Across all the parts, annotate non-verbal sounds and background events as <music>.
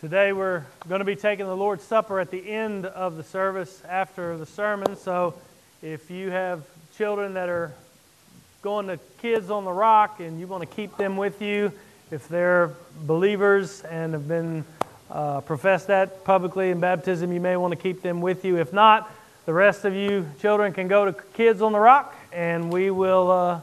Today we're going to be taking the Lord's Supper at the end of the service after the sermon. So if you have children that are going to Kids on the Rock and you want to keep them with you, if they're believers and have been uh, professed that publicly in baptism, you may want to keep them with you. If not, the rest of you children can go to Kids on the Rock and we will, uh,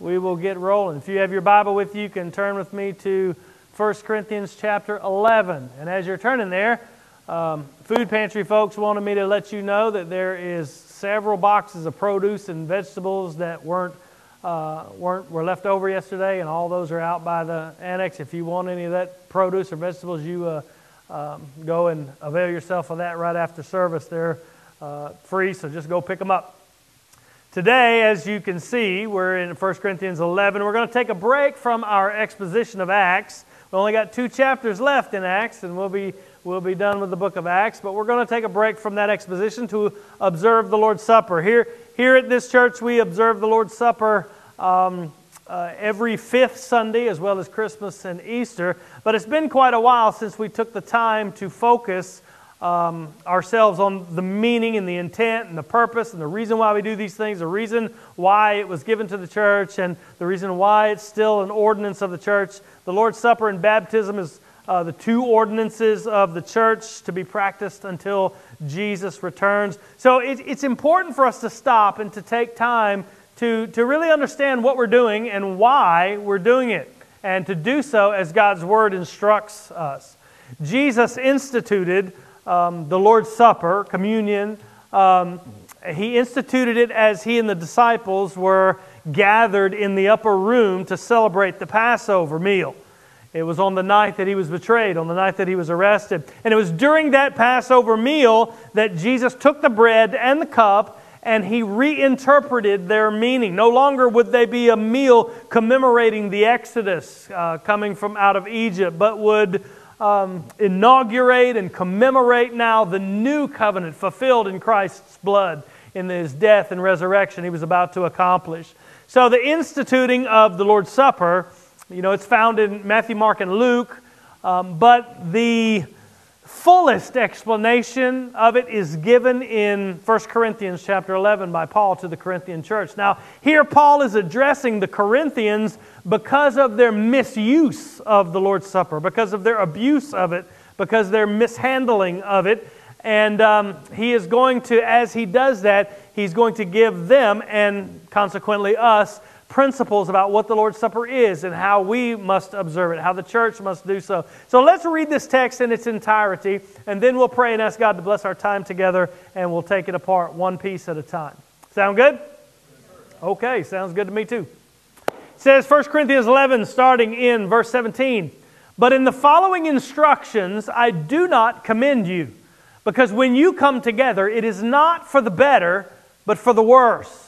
we will get rolling. If you have your Bible with you, you can turn with me to 1 Corinthians chapter 11. And as you're turning there, um, food pantry folks wanted me to let you know that there is several boxes of produce and vegetables that weren't uh, weren't were left over yesterday, and all those are out by the annex. If you want any of that produce or vegetables, you uh, um, go and avail yourself of that right after service. They're uh, free, so just go pick them up. Today, as you can see, we're in 1 Corinthians 11. We're going to take a break from our exposition of Acts we only got two chapters left in Acts, and we'll be, we'll be done with the book of Acts. But we're going to take a break from that exposition to observe the Lord's Supper. Here, here at this church, we observe the Lord's Supper um, uh, every fifth Sunday, as well as Christmas and Easter. But it's been quite a while since we took the time to focus um, ourselves on the meaning and the intent and the purpose and the reason why we do these things, the reason why it was given to the church, and the reason why it's still an ordinance of the church. The Lord's Supper and baptism is uh, the two ordinances of the church to be practiced until Jesus returns. So it, it's important for us to stop and to take time to, to really understand what we're doing and why we're doing it, and to do so as God's Word instructs us. Jesus instituted um, the Lord's Supper, communion. Um, he instituted it as he and the disciples were gathered in the upper room to celebrate the Passover meal. It was on the night that he was betrayed, on the night that he was arrested. And it was during that Passover meal that Jesus took the bread and the cup and he reinterpreted their meaning. No longer would they be a meal commemorating the Exodus uh, coming from out of Egypt, but would um, inaugurate and commemorate now the new covenant fulfilled in Christ's blood in his death and resurrection he was about to accomplish. So, the instituting of the Lord's Supper, you know, it's found in Matthew, Mark, and Luke, um, but the fullest explanation of it is given in 1 Corinthians chapter 11 by Paul to the Corinthian church. Now, here Paul is addressing the Corinthians because of their misuse of the Lord's Supper, because of their abuse of it, because their mishandling of it. And um, he is going to, as he does that, he's going to give them and consequently us principles about what the Lord's Supper is and how we must observe it, how the church must do so. So let's read this text in its entirety, and then we'll pray and ask God to bless our time together, and we'll take it apart one piece at a time. Sound good? Okay, sounds good to me too. It says 1 Corinthians 11, starting in verse 17. But in the following instructions, I do not commend you, because when you come together, it is not for the better, but for the worse.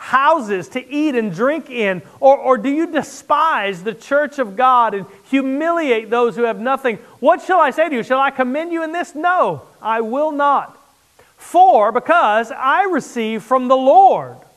houses to eat and drink in? Or, or do you despise the church of God and humiliate those who have nothing? What shall I say to you? Shall I commend you in this? No, I will not. For, because I receive from the Lord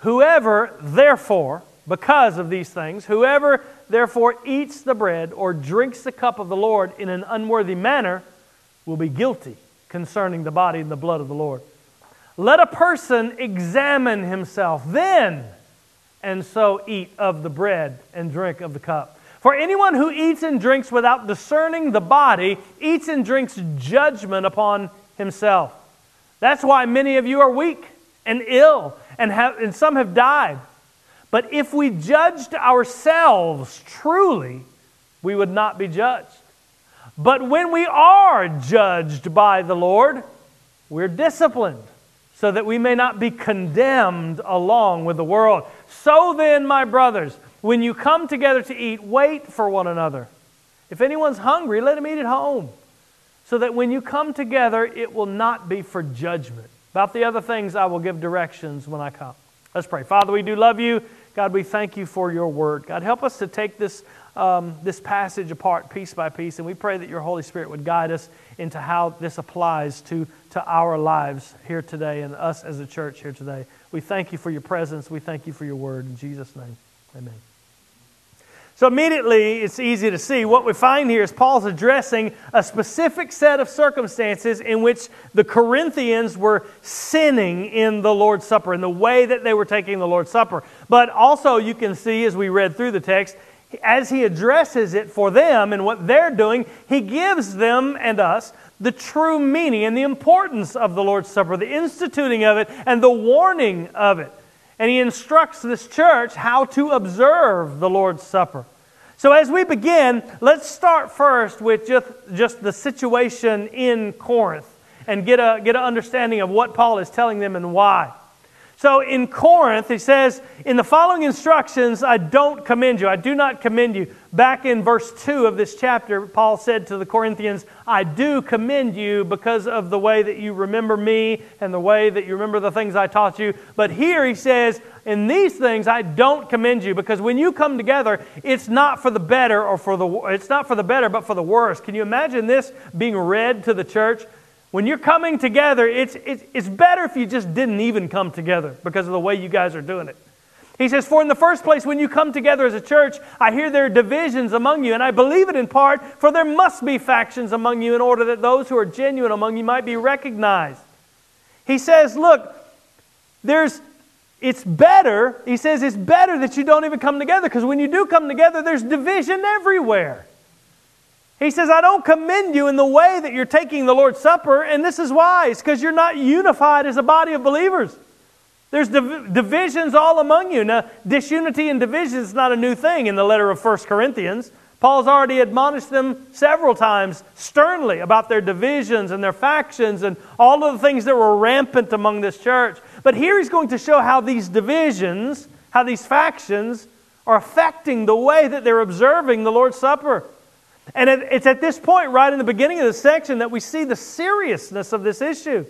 Whoever, therefore, because of these things, whoever therefore eats the bread or drinks the cup of the Lord in an unworthy manner will be guilty concerning the body and the blood of the Lord. Let a person examine himself then, and so eat of the bread and drink of the cup. For anyone who eats and drinks without discerning the body eats and drinks judgment upon himself. That's why many of you are weak and ill, and, have, and some have died. But if we judged ourselves truly, we would not be judged. But when we are judged by the Lord, we're disciplined so that we may not be condemned along with the world. So then, my brothers, when you come together to eat, wait for one another. If anyone's hungry, let him eat at home, so that when you come together, it will not be for judgment. About the other things, I will give directions when I come. Let's pray. Father, we do love you. God, we thank you for your word. God, help us to take this, um, this passage apart piece by piece, and we pray that your Holy Spirit would guide us into how this applies to, to our lives here today and us as a church here today. We thank you for your presence. We thank you for your word. In Jesus' name, amen. So immediately it's easy to see what we find here is Paul's addressing a specific set of circumstances in which the Corinthians were sinning in the Lord's Supper, in the way that they were taking the Lord's Supper. But also, you can see as we read through the text, as he addresses it for them and what they're doing, he gives them and us the true meaning and the importance of the Lord's Supper, the instituting of it, and the warning of it and he instructs this church how to observe the Lord's Supper. So, as we begin, let's start first with just, just the situation in Corinth and get, a, get an understanding of what Paul is telling them and why. So in Corinth, he says, In the following instructions, I don't commend you. I do not commend you. Back in verse 2 of this chapter, Paul said to the Corinthians, I do commend you because of the way that you remember me and the way that you remember the things I taught you. But here he says, In these things, I don't commend you because when you come together, it's not for the better or for the, it's not for the better, but for the worse. Can you imagine this being read to the church? When you're coming together, it's, it's, it's better if you just didn't even come together because of the way you guys are doing it. He says, For in the first place, when you come together as a church, I hear there are divisions among you, and I believe it in part, for there must be factions among you in order that those who are genuine among you might be recognized. He says, Look, there's it's better, he says, it's better that you don't even come together because when you do come together, there's division everywhere. He says, I don't commend you in the way that you're taking the Lord's Supper, and this is why. It's because you're not unified as a body of believers. There's div- divisions all among you. Now, disunity and division is not a new thing in the letter of 1 Corinthians. Paul's already admonished them several times sternly about their divisions and their factions and all of the things that were rampant among this church. But here he's going to show how these divisions, how these factions, are affecting the way that they're observing the Lord's Supper. And it's at this point, right in the beginning of the section, that we see the seriousness of this issue.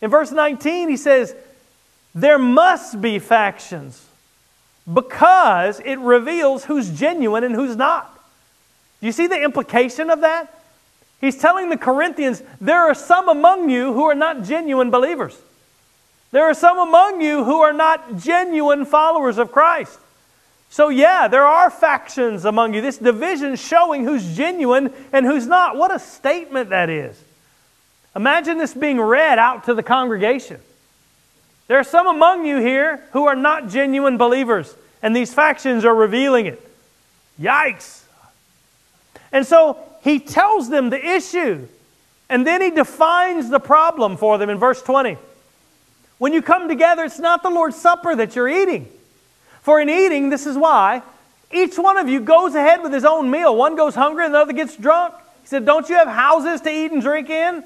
In verse 19, he says, There must be factions because it reveals who's genuine and who's not. Do you see the implication of that? He's telling the Corinthians, There are some among you who are not genuine believers. There are some among you who are not genuine followers of Christ. So, yeah, there are factions among you. This division showing who's genuine and who's not. What a statement that is. Imagine this being read out to the congregation. There are some among you here who are not genuine believers, and these factions are revealing it. Yikes. And so he tells them the issue, and then he defines the problem for them in verse 20. When you come together, it's not the Lord's Supper that you're eating. For in eating, this is why, each one of you goes ahead with his own meal. One goes hungry and the other gets drunk. He said, Don't you have houses to eat and drink in?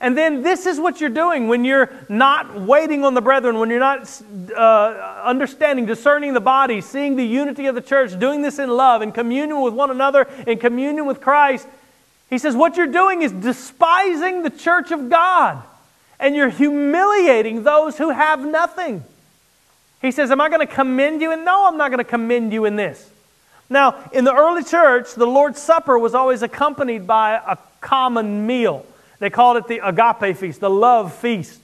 And then this is what you're doing when you're not waiting on the brethren, when you're not uh, understanding, discerning the body, seeing the unity of the church, doing this in love, in communion with one another, in communion with Christ. He says, What you're doing is despising the church of God, and you're humiliating those who have nothing. He says, Am I going to commend you? And no, I'm not going to commend you in this. Now, in the early church, the Lord's Supper was always accompanied by a common meal. They called it the agape feast, the love feast.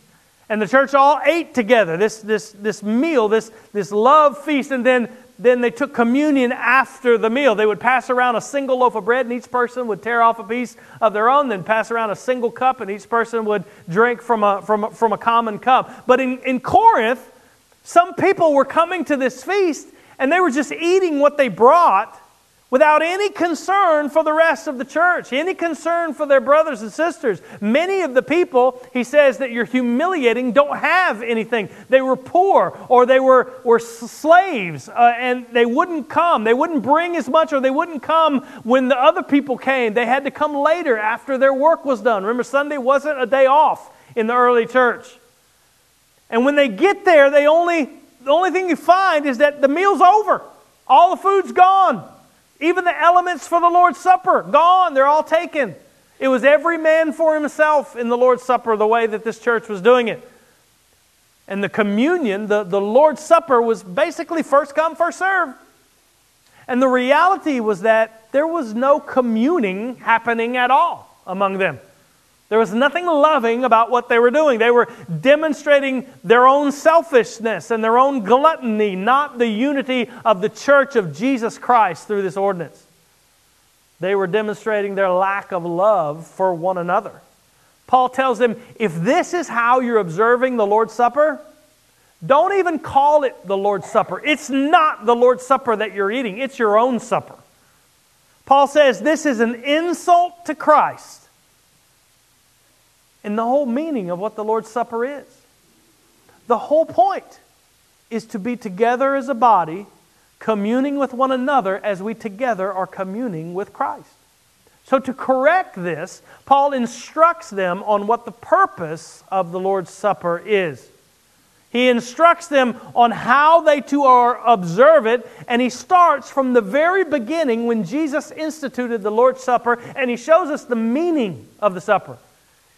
And the church all ate together this, this, this meal, this, this love feast, and then, then they took communion after the meal. They would pass around a single loaf of bread, and each person would tear off a piece of their own, then pass around a single cup, and each person would drink from a, from a, from a common cup. But in, in Corinth, some people were coming to this feast and they were just eating what they brought without any concern for the rest of the church, any concern for their brothers and sisters. Many of the people, he says, that you're humiliating don't have anything. They were poor or they were, were slaves uh, and they wouldn't come. They wouldn't bring as much or they wouldn't come when the other people came. They had to come later after their work was done. Remember, Sunday wasn't a day off in the early church. And when they get there, they only, the only thing you find is that the meal's over. All the food's gone. Even the elements for the Lord's Supper, gone. They're all taken. It was every man for himself in the Lord's Supper, the way that this church was doing it. And the communion, the, the Lord's Supper, was basically first come, first serve. And the reality was that there was no communing happening at all among them. There was nothing loving about what they were doing. They were demonstrating their own selfishness and their own gluttony, not the unity of the church of Jesus Christ through this ordinance. They were demonstrating their lack of love for one another. Paul tells them if this is how you're observing the Lord's Supper, don't even call it the Lord's Supper. It's not the Lord's Supper that you're eating, it's your own supper. Paul says this is an insult to Christ and the whole meaning of what the Lord's Supper is. The whole point is to be together as a body, communing with one another as we together are communing with Christ. So, to correct this, Paul instructs them on what the purpose of the Lord's Supper is. He instructs them on how they to are observe it, and he starts from the very beginning when Jesus instituted the Lord's Supper, and he shows us the meaning of the supper.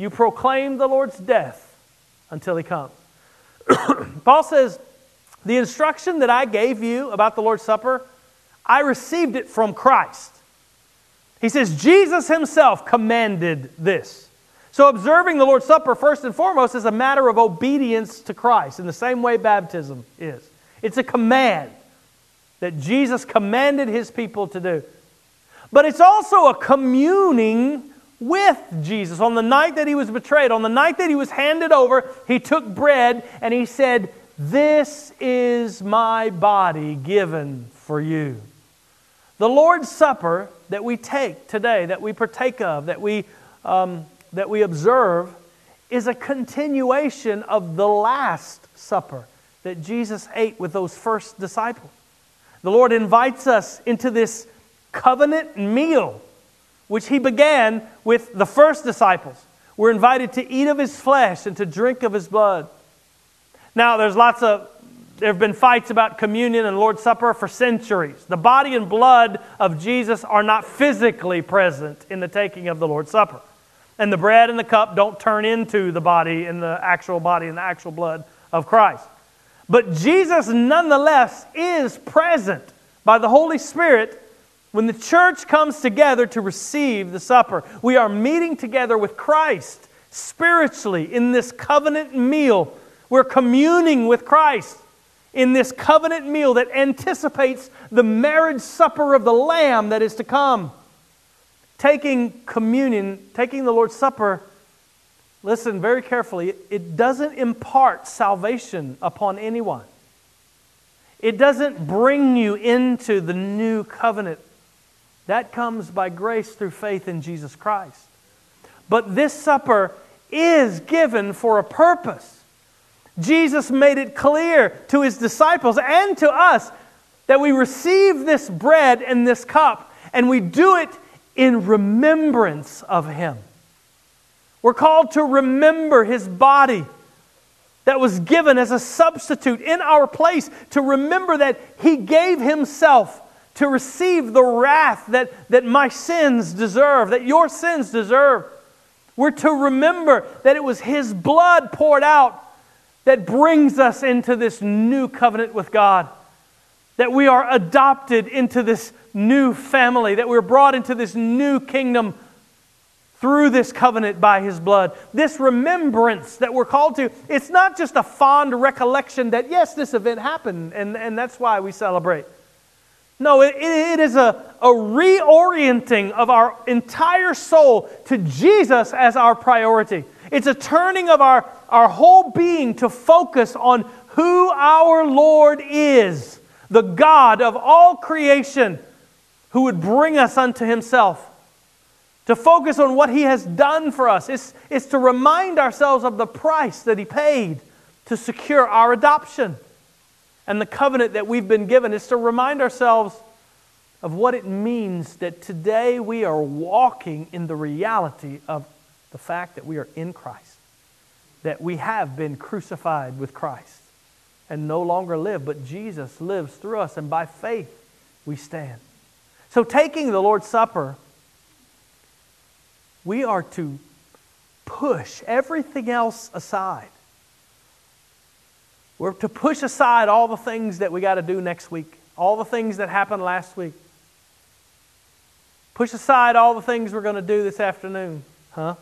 you proclaim the Lord's death until he comes. <clears throat> Paul says, The instruction that I gave you about the Lord's Supper, I received it from Christ. He says, Jesus himself commanded this. So, observing the Lord's Supper, first and foremost, is a matter of obedience to Christ, in the same way baptism is. It's a command that Jesus commanded his people to do. But it's also a communing with Jesus. On the night that he was betrayed, on the night that he was handed over, he took bread and he said, This is my body given for you. The Lord's Supper that we take today, that we partake of, that we, um, that we observe, is a continuation of the Last Supper that Jesus ate with those first disciples. The Lord invites us into this covenant meal which he began with the first disciples. We're invited to eat of his flesh and to drink of his blood. Now, there's lots of, there have been fights about communion and Lord's Supper for centuries. The body and blood of Jesus are not physically present in the taking of the Lord's Supper. And the bread and the cup don't turn into the body and the actual body and the actual blood of Christ. But Jesus, nonetheless, is present by the Holy Spirit when the church comes together to receive the supper, we are meeting together with Christ spiritually in this covenant meal. We're communing with Christ in this covenant meal that anticipates the marriage supper of the Lamb that is to come. Taking communion, taking the Lord's Supper, listen very carefully, it doesn't impart salvation upon anyone. It doesn't bring you into the new covenant that comes by grace through faith in Jesus Christ. But this supper is given for a purpose. Jesus made it clear to his disciples and to us that we receive this bread and this cup and we do it in remembrance of him. We're called to remember his body that was given as a substitute in our place, to remember that he gave himself to receive the wrath that, that my sins deserve, that your sins deserve. We're to remember that it was His blood poured out that brings us into this new covenant with God. that we are adopted into this new family, that we're brought into this new kingdom through this covenant by his blood. This remembrance that we're called to, it's not just a fond recollection that, yes, this event happened, and, and that's why we celebrate. No, it, it is a, a reorienting of our entire soul to Jesus as our priority. It's a turning of our, our whole being to focus on who our Lord is, the God of all creation, who would bring us unto Himself. To focus on what He has done for us. It's, it's to remind ourselves of the price that He paid to secure our adoption and the covenant that we've been given is to remind ourselves of what it means that today we are walking in the reality of the fact that we are in Christ, that we have been crucified with Christ and no longer live, but Jesus lives through us, and by faith we stand. So, taking the Lord's Supper, we are to push everything else aside we're to push aside all the things that we got to do next week, all the things that happened last week. Push aside all the things we're going to do this afternoon, huh?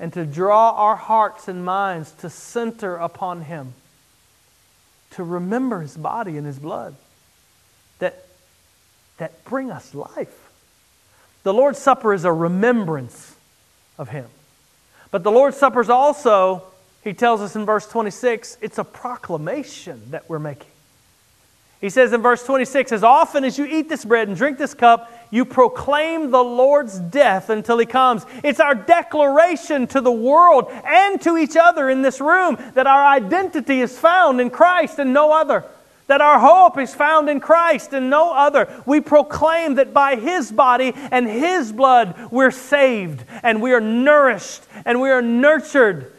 And to draw our hearts and minds to center upon Him, to remember His body and His blood that, that bring us life. The Lord's Supper is a remembrance of Him. But the Lord's Supper is also he tells us in verse 26, it's a proclamation that we're making. He says in verse 26, As often as you eat this bread and drink this cup, you proclaim the Lord's death until he comes. It's our declaration to the world and to each other in this room that our identity is found in Christ and no other. That our hope is found in Christ and no other. We proclaim that by His body and His blood we're saved and we are nourished and we are nurtured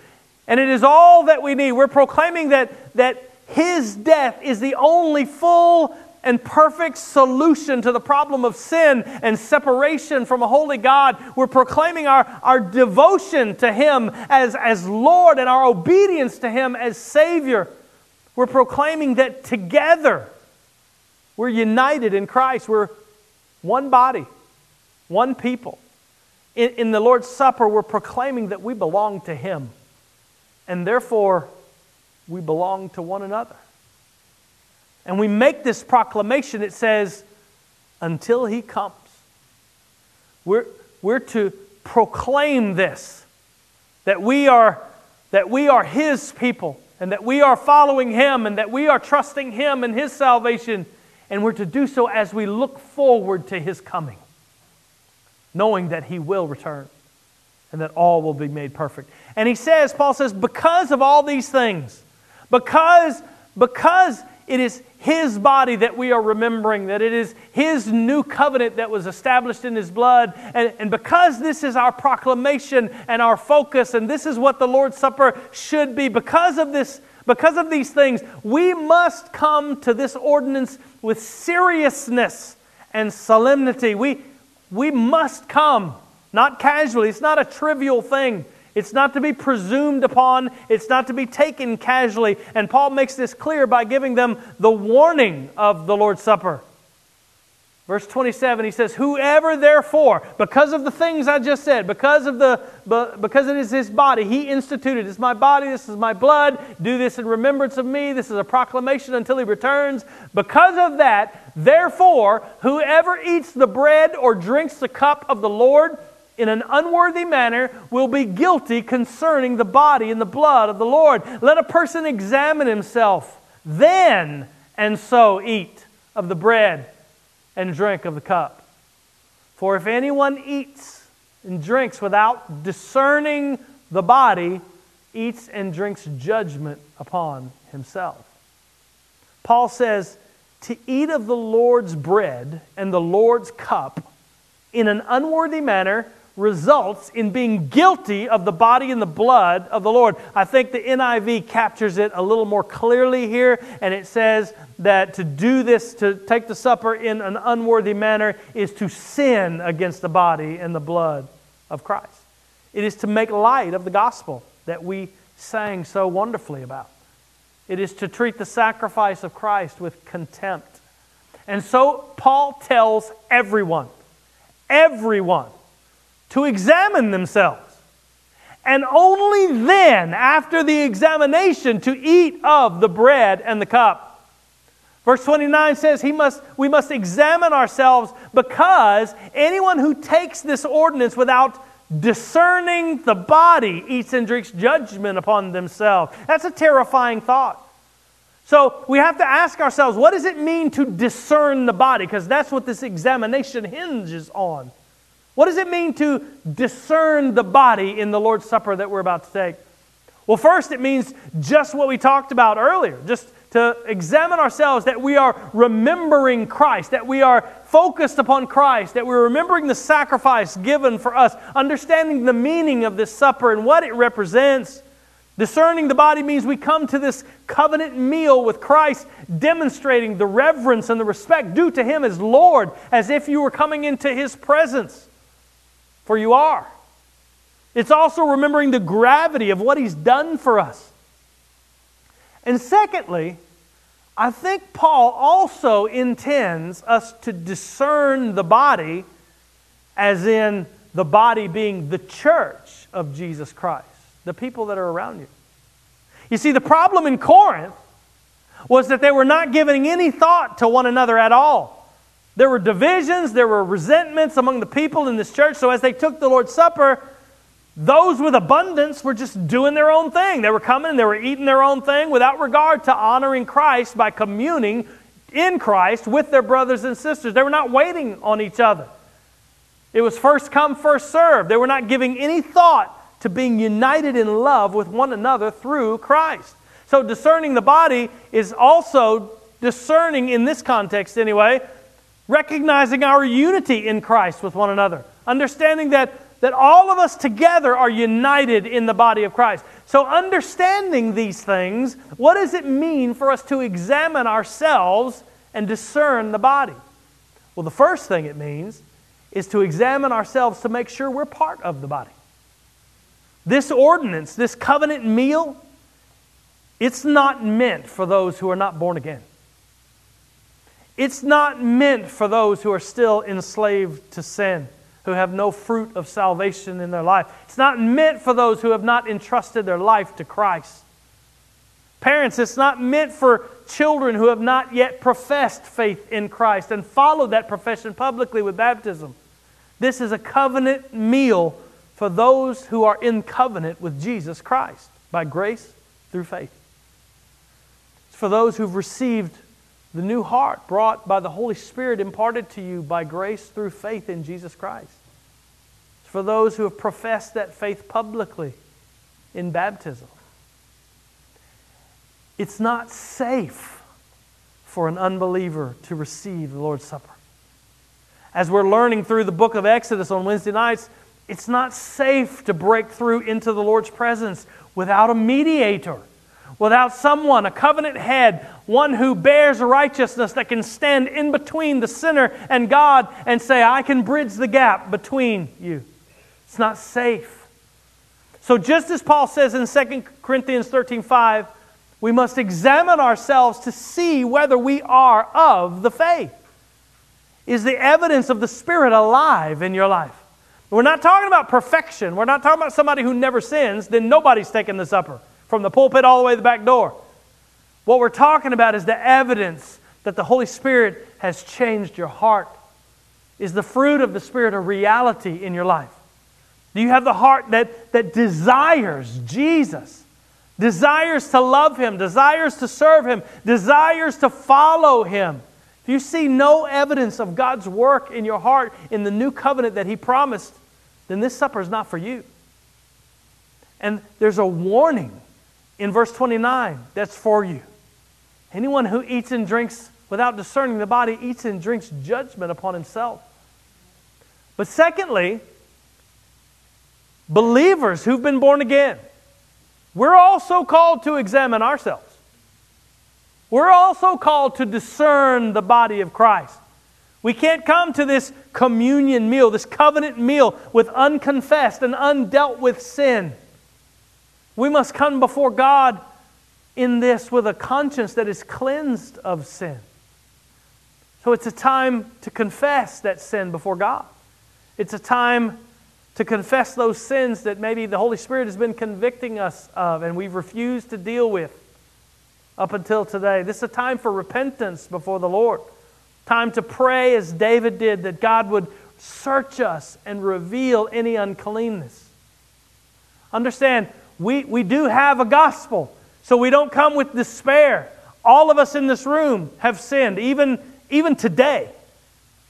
and it is all that we need. We're proclaiming that, that His death is the only full and perfect solution to the problem of sin and separation from a holy God. We're proclaiming our, our devotion to Him as, as Lord and our obedience to Him as Savior. We're proclaiming that together we're united in Christ. We're one body, one people. In, in the Lord's Supper, we're proclaiming that we belong to Him and therefore we belong to one another. And we make this proclamation that says, until he comes. We're, we're to proclaim this that we are that we are his people and that we are following him and that we are trusting him and his salvation and we're to do so as we look forward to his coming knowing that he will return and that all will be made perfect. And he says, Paul says, because of all these things, because, because it is his body that we are remembering, that it is his new covenant that was established in his blood, and, and because this is our proclamation and our focus, and this is what the Lord's Supper should be, because of this, because of these things, we must come to this ordinance with seriousness and solemnity. We, we must come not casually. It's not a trivial thing. It's not to be presumed upon. It's not to be taken casually. And Paul makes this clear by giving them the warning of the Lord's Supper. Verse 27, he says, Whoever therefore, because of the things I just said, because of the because it is his body, he instituted, it's my body, this is my blood, do this in remembrance of me, this is a proclamation until he returns. Because of that, therefore, whoever eats the bread or drinks the cup of the Lord in an unworthy manner will be guilty concerning the body and the blood of the Lord. Let a person examine himself then and so eat of the bread and drink of the cup. For if anyone eats and drinks without discerning the body, eats and drinks judgment upon himself. Paul says, to eat of the Lord's bread and the Lord's cup in an unworthy manner results in being guilty of the body and the blood of the Lord. I think the NIV captures it a little more clearly here, and it says that to do this, to take the supper in an unworthy manner, is to sin against the body and the blood of Christ. It is to make light of the gospel that we sang so wonderfully about. It is to treat the sacrifice of Christ with contempt. And so Paul tells everyone, everyone, to examine themselves. And only then, after the examination, to eat of the bread and the cup. Verse 29 says he must, we must examine ourselves because anyone who takes this ordinance without discerning the body eats and drinks judgment upon themselves. That's a terrifying thought. So we have to ask ourselves what does it mean to discern the body? Because that's what this examination hinges on. What does it mean to discern the body in the Lord's Supper that we're about to take? Well, first, it means just what we talked about earlier, just to examine ourselves that we are remembering Christ, that we are focused upon Christ, that we're remembering the sacrifice given for us, understanding the meaning of this supper and what it represents. Discerning the body means we come to this covenant meal with Christ, demonstrating the reverence and the respect due to Him as Lord, as if you were coming into His presence for you are. It's also remembering the gravity of what He's done for us. And secondly, I think Paul also intends us to discern the body, as in the body being the church of Jesus Christ, the people that are around you. You see, the problem in Corinth was that they were not giving any thought to one another at all. There were divisions, there were resentments among the people in this church. So as they took the Lord's Supper, those with abundance were just doing their own thing. They were coming, they were eating their own thing without regard to honoring Christ by communing in Christ with their brothers and sisters. They were not waiting on each other. It was first come, first served. They were not giving any thought to being united in love with one another through Christ. So discerning the body is also discerning, in this context anyway, recognizing our unity in Christ with one another, understanding that, that all of us together are united in the body of Christ. So, understanding these things, what does it mean for us to examine ourselves and discern the body? Well, the first thing it means is to examine ourselves to make sure we're part of the body. This ordinance, this covenant meal, it's not meant for those who are not born again. It's not meant for those who are still enslaved to sin, who have no fruit of salvation in their life. It's not meant for those who have not entrusted their life to Christ. Parents, it's not meant for children who have not yet professed faith in Christ and followed that profession publicly with baptism. This is a covenant meal for those who are in covenant with Jesus Christ by grace through faith. It's for those who've received the new heart brought by the Holy Spirit imparted to you by grace through faith in Jesus Christ. It's for those who have professed that faith publicly in baptism. It's not safe for an unbeliever to receive the Lord's Supper. As we're learning through the book of Exodus on Wednesday nights, it's not safe to break through into the Lord's presence without a mediator without someone, a covenant head, one who bears righteousness that can stand in between the sinner and God and say, I can bridge the gap between you. It's not safe. So, just as Paul says in 2 Corinthians 13 5, we must examine ourselves to see whether we are of the faith. Is the evidence of the Spirit alive in your life? We're not talking about perfection. We're not talking about somebody who never sins, then nobody's taking the supper from the pulpit all the way to the back door. What we're talking about is the evidence that the Holy Spirit has changed your heart. Is the fruit of the Spirit a reality in your life? Do you have the heart that, that desires Jesus, desires to love Him, desires to serve Him, desires to follow Him? If you see no evidence of God's work in your heart in the new covenant that He promised, then this supper is not for you. And there's a warning in verse 29 that's for you. Anyone who eats and drinks without discerning the body eats and drinks judgment upon himself. But secondly, believers who've been born again, we're also called to examine ourselves. We're also called to discern the body of Christ. We can't come to this communion meal, this covenant meal, with unconfessed and undealt with sin. We must come before God in this with a conscience that is cleansed of sin. So it's a time to confess that sin before God. It's a time to confess those sins that maybe the Holy Spirit has been convicting us of and we've refused to deal with up until today. This is a time for repentance before the Lord. Time to pray as David did that God would search us and reveal any uncleanness. Understand, we, we do have a gospel, so we don't come with despair. All of us in this room have sinned, even, even today.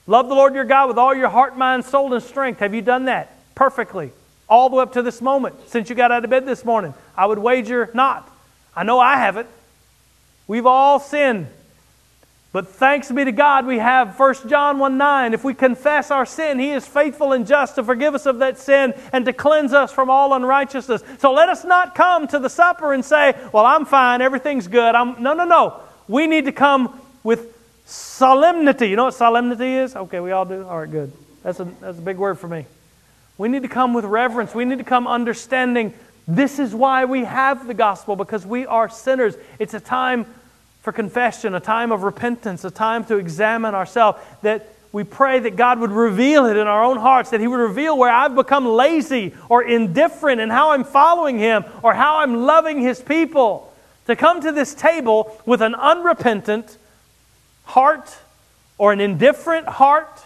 Love the Lord your God with all your heart, mind, soul, and strength. Have you done that perfectly? All the way up to this moment, since you got out of bed this morning? I would wager not. I know I haven't. We've all sinned. But thanks be to God, we have 1 John 1 9. If we confess our sin, He is faithful and just to forgive us of that sin and to cleanse us from all unrighteousness. So let us not come to the supper and say, Well, I'm fine, everything's good. I'm... No, no, no. We need to come with solemnity. You know what solemnity is? Okay, we all do? All right, good. That's a, that's a big word for me. We need to come with reverence. We need to come understanding this is why we have the gospel, because we are sinners. It's a time for confession, a time of repentance, a time to examine ourselves, that we pray that God would reveal it in our own hearts, that He would reveal where I've become lazy or indifferent in how I'm following Him or how I'm loving His people. To come to this table with an unrepentant heart or an indifferent heart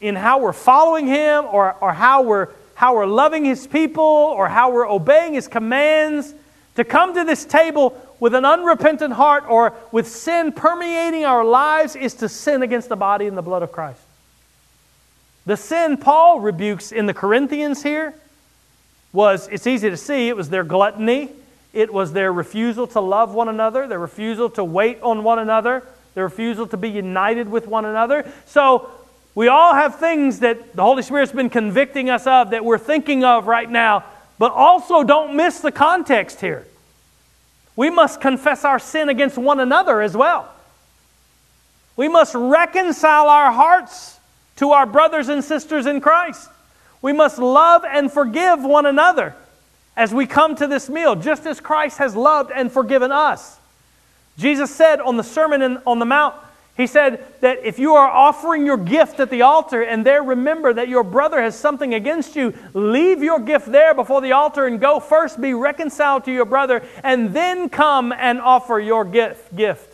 in how we're following Him or, or how, we're, how we're loving His people or how we're obeying His commands. To come to this table with an unrepentant heart or with sin permeating our lives is to sin against the body and the blood of Christ. The sin Paul rebukes in the Corinthians here was, it's easy to see, it was their gluttony, it was their refusal to love one another, their refusal to wait on one another, their refusal to be united with one another. So we all have things that the Holy Spirit's been convicting us of that we're thinking of right now, but also don't miss the context here we must confess our sin against one another as well. We must reconcile our hearts to our brothers and sisters in Christ. We must love and forgive one another as we come to this meal, just as Christ has loved and forgiven us. Jesus said on the Sermon on the Mount, he said that if you are offering your gift at the altar and there remember that your brother has something against you, leave your gift there before the altar and go first be reconciled to your brother and then come and offer your gift. gift.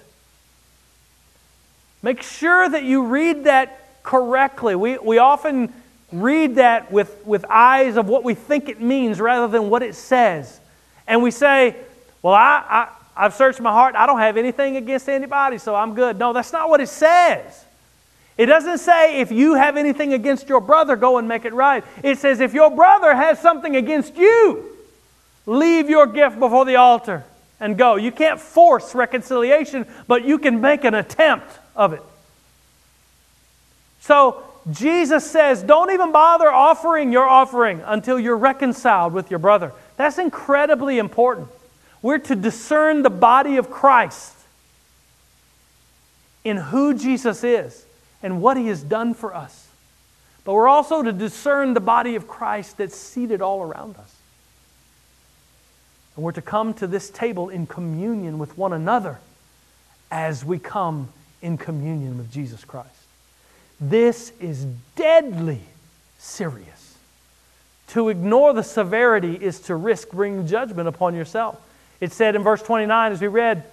Make sure that you read that correctly. We, we often read that with, with eyes of what we think it means rather than what it says. And we say, well, I, I I've searched my heart. I don't have anything against anybody, so I'm good. No, that's not what it says. It doesn't say if you have anything against your brother, go and make it right. It says if your brother has something against you, leave your gift before the altar and go. You can't force reconciliation, but you can make an attempt of it. So Jesus says, don't even bother offering your offering until you're reconciled with your brother. That's incredibly important. We're to discern the body of Christ in who Jesus is and what he has done for us. But we're also to discern the body of Christ that's seated all around us. And we're to come to this table in communion with one another as we come in communion with Jesus Christ. This is deadly serious. To ignore the severity is to risk bringing judgment upon yourself. It said in verse 29, as we read,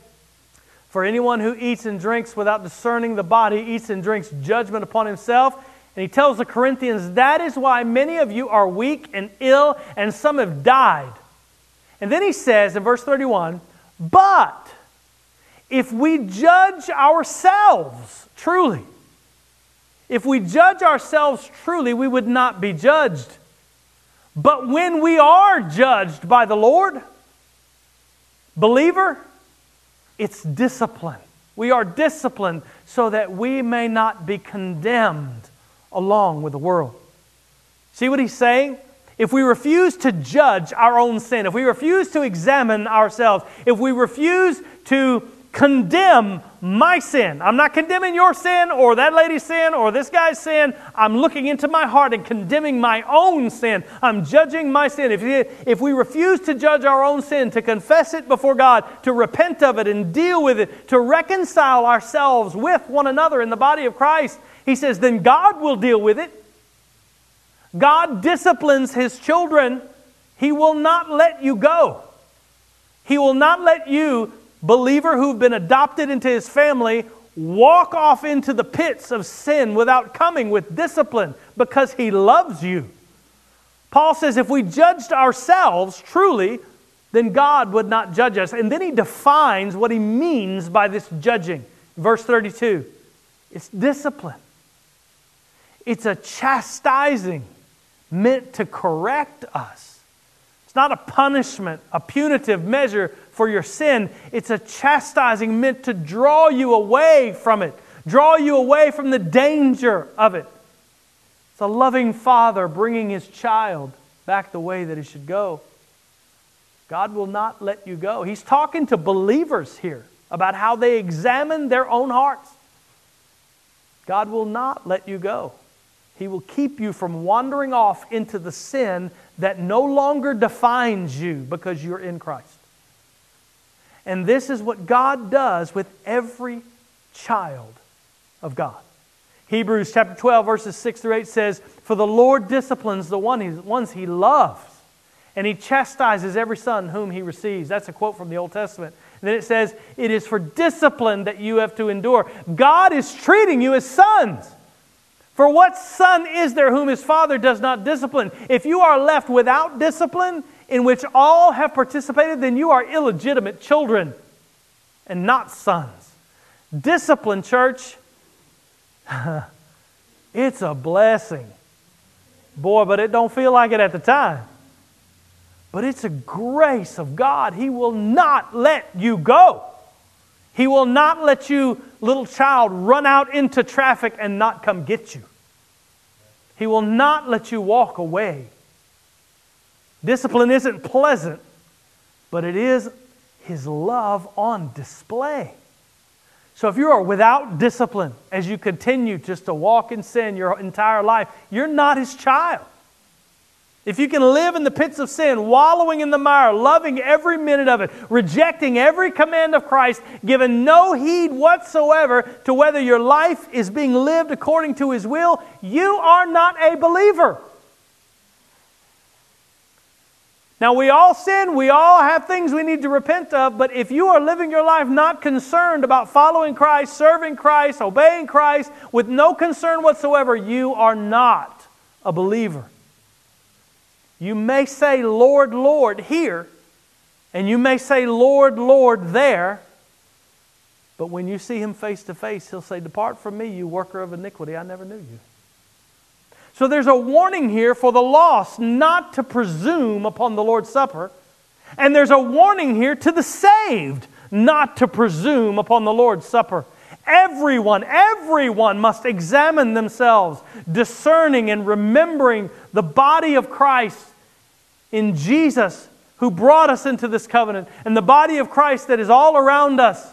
For anyone who eats and drinks without discerning the body eats and drinks judgment upon himself. And he tells the Corinthians, That is why many of you are weak and ill, and some have died. And then he says in verse 31, But if we judge ourselves truly, if we judge ourselves truly, we would not be judged. But when we are judged by the Lord, Believer, it's discipline. We are disciplined so that we may not be condemned along with the world. See what he's saying? If we refuse to judge our own sin, if we refuse to examine ourselves, if we refuse to condemn my sin. I'm not condemning your sin or that lady's sin or this guy's sin. I'm looking into my heart and condemning my own sin. I'm judging my sin. If, if we refuse to judge our own sin, to confess it before God, to repent of it and deal with it, to reconcile ourselves with one another in the body of Christ, he says, then God will deal with it. God disciplines his children. He will not let you go. He will not let you believer who've been adopted into his family walk off into the pits of sin without coming with discipline because he loves you. Paul says if we judged ourselves truly, then God would not judge us. And then he defines what he means by this judging. Verse 32 it's discipline, it's a chastising meant to correct us. It's not a punishment, a punitive measure for your sin. It's a chastising meant to draw you away from it, draw you away from the danger of it. It's a loving father bringing his child back the way that he should go. God will not let you go. He's talking to believers here about how they examine their own hearts. God will not let you go. He will keep you from wandering off into the sin that no longer defines you because you're in Christ. And this is what God does with every child of God. Hebrews chapter 12, verses 6 through 8 says, For the Lord disciplines the ones he loves, and he chastises every son whom he receives. That's a quote from the Old Testament. And then it says, It is for discipline that you have to endure. God is treating you as sons. For what son is there whom his father does not discipline? If you are left without discipline, in which all have participated, then you are illegitimate children and not sons. Discipline, church, <laughs> it's a blessing. Boy, but it don't feel like it at the time. But it's a grace of God. He will not let you go. He will not let you, little child, run out into traffic and not come get you. He will not let you walk away Discipline isn't pleasant, but it is His love on display. So if you are without discipline as you continue just to walk in sin your entire life, you're not His child. If you can live in the pits of sin, wallowing in the mire, loving every minute of it, rejecting every command of Christ, giving no heed whatsoever to whether your life is being lived according to His will, you are not a believer. Now, we all sin, we all have things we need to repent of, but if you are living your life not concerned about following Christ, serving Christ, obeying Christ, with no concern whatsoever, you are not a believer. You may say, Lord, Lord, here, and you may say, Lord, Lord, there, but when you see him face to face, he'll say, Depart from me, you worker of iniquity, I never knew you. So there's a warning here for the lost not to presume upon the Lord's Supper. And there's a warning here to the saved not to presume upon the Lord's Supper. Everyone, everyone must examine themselves, discerning and remembering the body of Christ in Jesus who brought us into this covenant and the body of Christ that is all around us.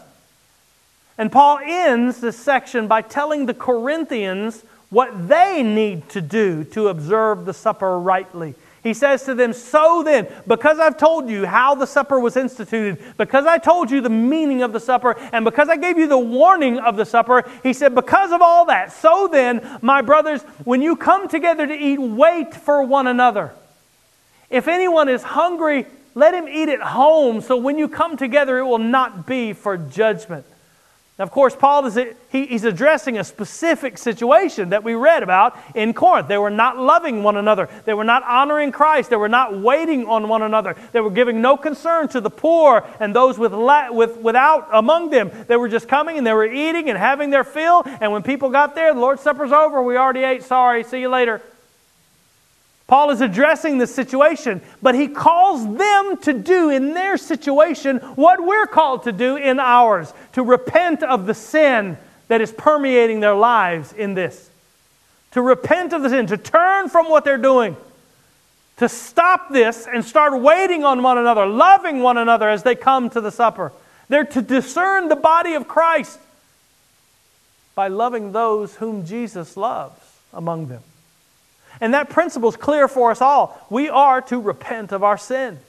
And Paul ends this section by telling the Corinthians what they need to do to observe the supper rightly. He says to them, So then, because I've told you how the supper was instituted, because I told you the meaning of the supper, and because I gave you the warning of the supper, he said, Because of all that, so then, my brothers, when you come together to eat, wait for one another. If anyone is hungry, let him eat at home, so when you come together, it will not be for judgment. Now, of course, Paul is he, he's addressing a specific situation that we read about in Corinth. They were not loving one another. They were not honoring Christ. They were not waiting on one another. They were giving no concern to the poor and those with, with without among them. They were just coming and they were eating and having their fill. And when people got there, the Lord's Supper's over. We already ate. Sorry. See you later. Paul is addressing this situation, but he calls them to do in their situation what we're called to do in ours to repent of the sin that is permeating their lives in this. To repent of the sin, to turn from what they're doing, to stop this and start waiting on one another, loving one another as they come to the supper. They're to discern the body of Christ by loving those whom Jesus loves among them. And that principle is clear for us all. We are to repent of our sin,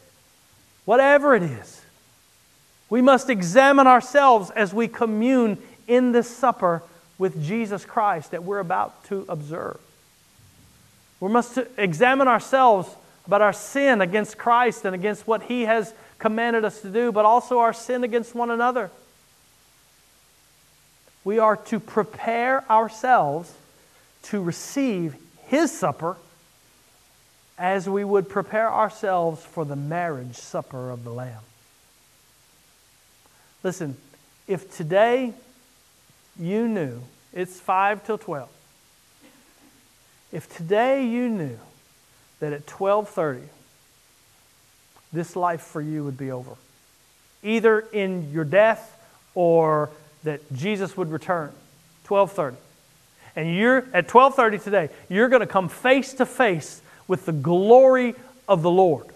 whatever it is. We must examine ourselves as we commune in this supper with Jesus Christ that we're about to observe. We must examine ourselves about our sin against Christ and against what He has commanded us to do, but also our sin against one another. We are to prepare ourselves to receive His supper as we would prepare ourselves for the marriage supper of the Lamb. Listen, if today you knew, it's 5 till 12. If today you knew that at 12:30 this life for you would be over, either in your death or that Jesus would return, 12:30. And you're at 12:30 today, you're going to come face to face with the glory of the Lord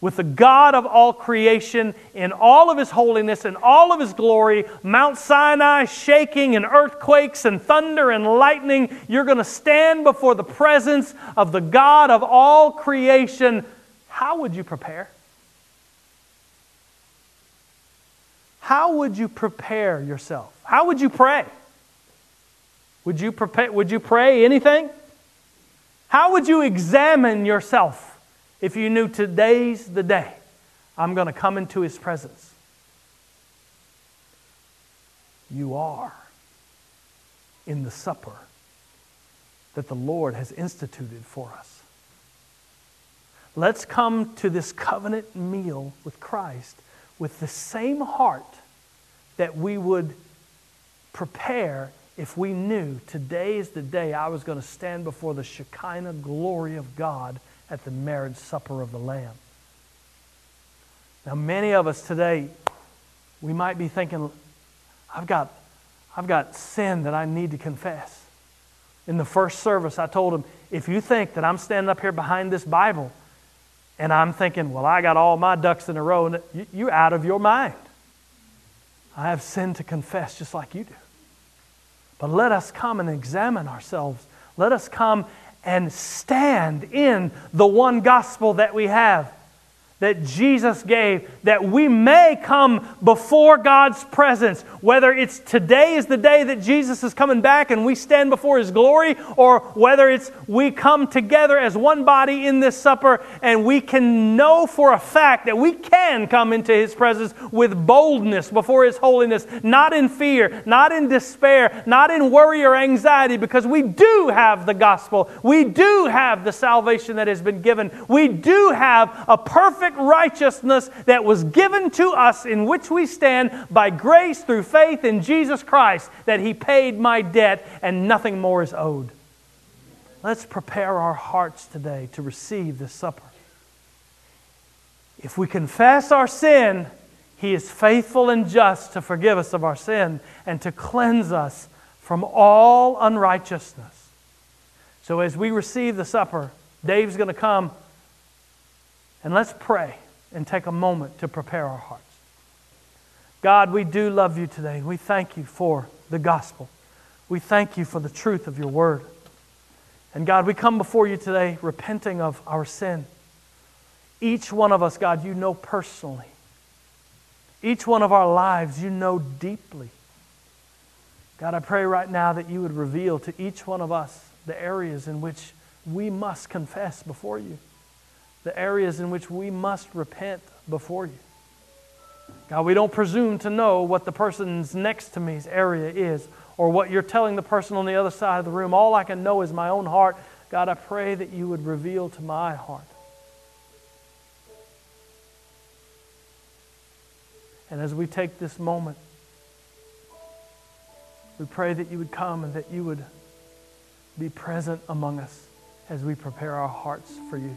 with the God of all creation in all of his holiness and all of his glory, Mount Sinai shaking and earthquakes and thunder and lightning, you're going to stand before the presence of the God of all creation. How would you prepare? How would you prepare yourself? How would you pray? Would you, prepare, would you pray anything? How would you examine yourself? if you knew today's the day I'm going to come into his presence? You are in the supper that the Lord has instituted for us. Let's come to this covenant meal with Christ with the same heart that we would prepare if we knew today is the day I was going to stand before the Shekinah glory of God at the marriage supper of the Lamb. Now, many of us today, we might be thinking, I've got, I've got sin that I need to confess. In the first service, I told him, if you think that I'm standing up here behind this Bible and I'm thinking, well, I got all my ducks in a row, you're out of your mind. I have sin to confess just like you do. But let us come and examine ourselves. Let us come and stand in the one gospel that we have that Jesus gave that we may come before God's presence. Whether it's today is the day that Jesus is coming back and we stand before His glory, or whether it's we come together as one body in this supper and we can know for a fact that we can come into His presence with boldness before His holiness, not in fear, not in despair, not in worry or anxiety, because we do have the gospel. We do have the salvation that has been given. We do have a perfect perfect righteousness that was given to us, in which we stand by grace through faith in Jesus Christ, that He paid my debt and nothing more is owed. Let's prepare our hearts today to receive this supper. If we confess our sin, He is faithful and just to forgive us of our sin and to cleanse us from all unrighteousness. So, as we receive the supper, Dave's going to come and let's pray and take a moment to prepare our hearts. God, we do love you today. We thank you for the gospel. We thank you for the truth of your word. And God, we come before you today repenting of our sin. Each one of us, God, you know personally. Each one of our lives, you know deeply. God, I pray right now that you would reveal to each one of us the areas in which we must confess before you the areas in which we must repent before you. God, we don't presume to know what the person's next to me's area is or what you're telling the person on the other side of the room. All I can know is my own heart. God, I pray that you would reveal to my heart. And as we take this moment, we pray that you would come and that you would be present among us as we prepare our hearts for you.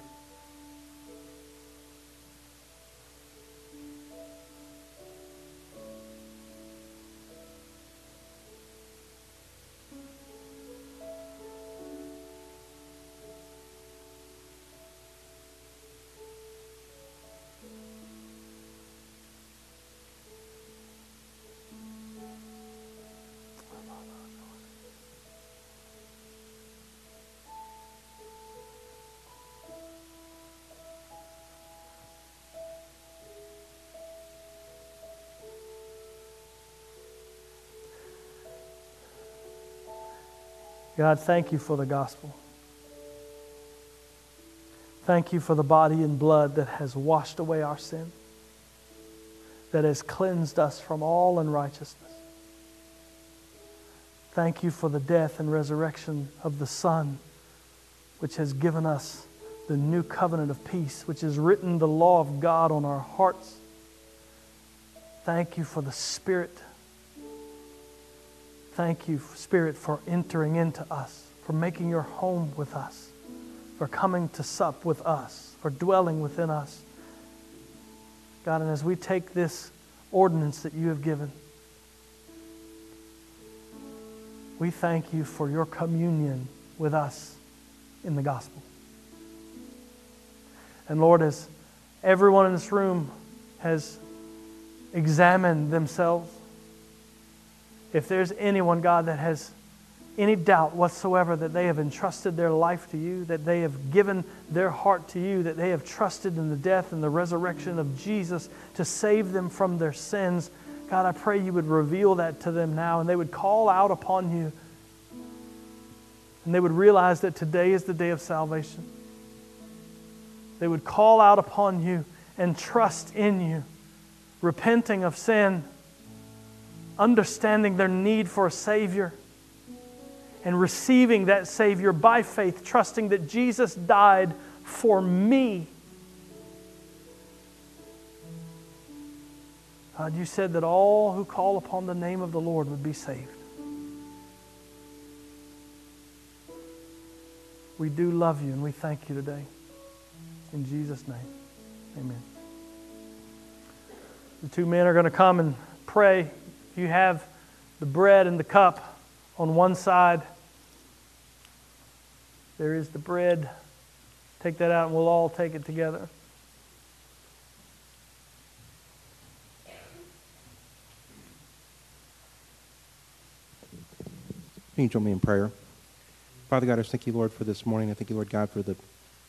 God, thank you for the gospel. Thank you for the body and blood that has washed away our sin, that has cleansed us from all unrighteousness. Thank you for the death and resurrection of the Son, which has given us the new covenant of peace, which has written the law of God on our hearts. Thank you for the Spirit. Thank you, Spirit, for entering into us, for making your home with us, for coming to sup with us, for dwelling within us. God, and as we take this ordinance that you have given, we thank you for your communion with us in the gospel. And Lord, as everyone in this room has examined themselves, if there's anyone, God, that has any doubt whatsoever that they have entrusted their life to you, that they have given their heart to you, that they have trusted in the death and the resurrection of Jesus to save them from their sins, God, I pray you would reveal that to them now and they would call out upon you and they would realize that today is the day of salvation. They would call out upon you and trust in you, repenting of sin, understanding their need for a Savior, and receiving that Savior by faith, trusting that Jesus died for me. God, you said that all who call upon the name of the Lord would be saved. We do love you and we thank you today. In Jesus' name, amen. The two men are going to come and pray. You have the bread and the cup on one side, there is the bread. Take that out and we'll all take it together. Can you join me in prayer? Father God, I thank you, Lord, for this morning. I thank you, Lord God, for the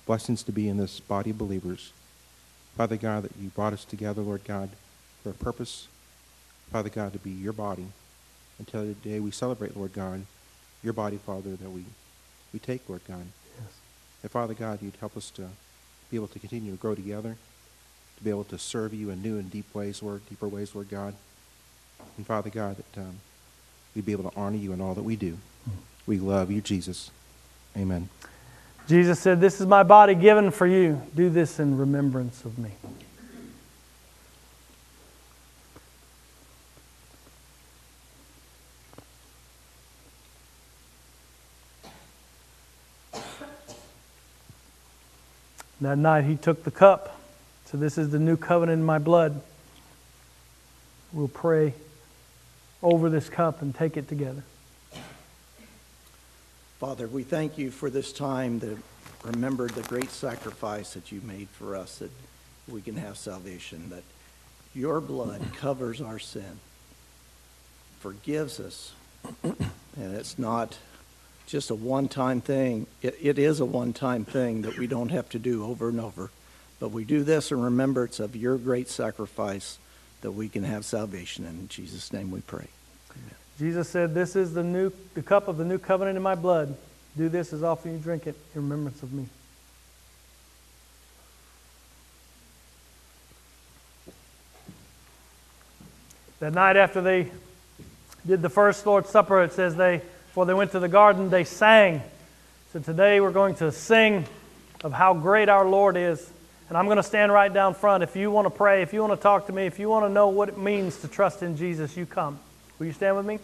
blessings to be in this body of believers. Father God, that you brought us together, Lord God, for a purpose. Father God, to be your body until the day we celebrate, Lord God, your body, Father, that we, we take, Lord God. Yes. And Father God, you'd help us to be able to continue to grow together, to be able to serve you in new and deep ways, Lord, deeper ways, Lord God. And Father God, that um, we'd be able to honor you in all that we do. We love you, Jesus. Amen. Jesus said, This is my body given for you. Do this in remembrance of me. That night he took the cup. So, this is the new covenant in my blood. We'll pray over this cup and take it together. Father, we thank you for this time to remember the great sacrifice that you made for us that we can have salvation, that your blood covers our sin, forgives us, and it's not just a one time thing. It, it is a one time thing that we don't have to do over and over. But we do this in remembrance of your great sacrifice that we can have salvation. And in Jesus' name we pray. Amen. Jesus said, This is the new the cup of the new covenant in my blood. Do this as often you drink it in remembrance of me. That night after they did the first Lord's Supper, it says they before they went to the garden, they sang. So today we're going to sing of how great our Lord is. And I'm going to stand right down front. If you want to pray, if you want to talk to me, if you want to know what it means to trust in Jesus, you come. Will you stand with me?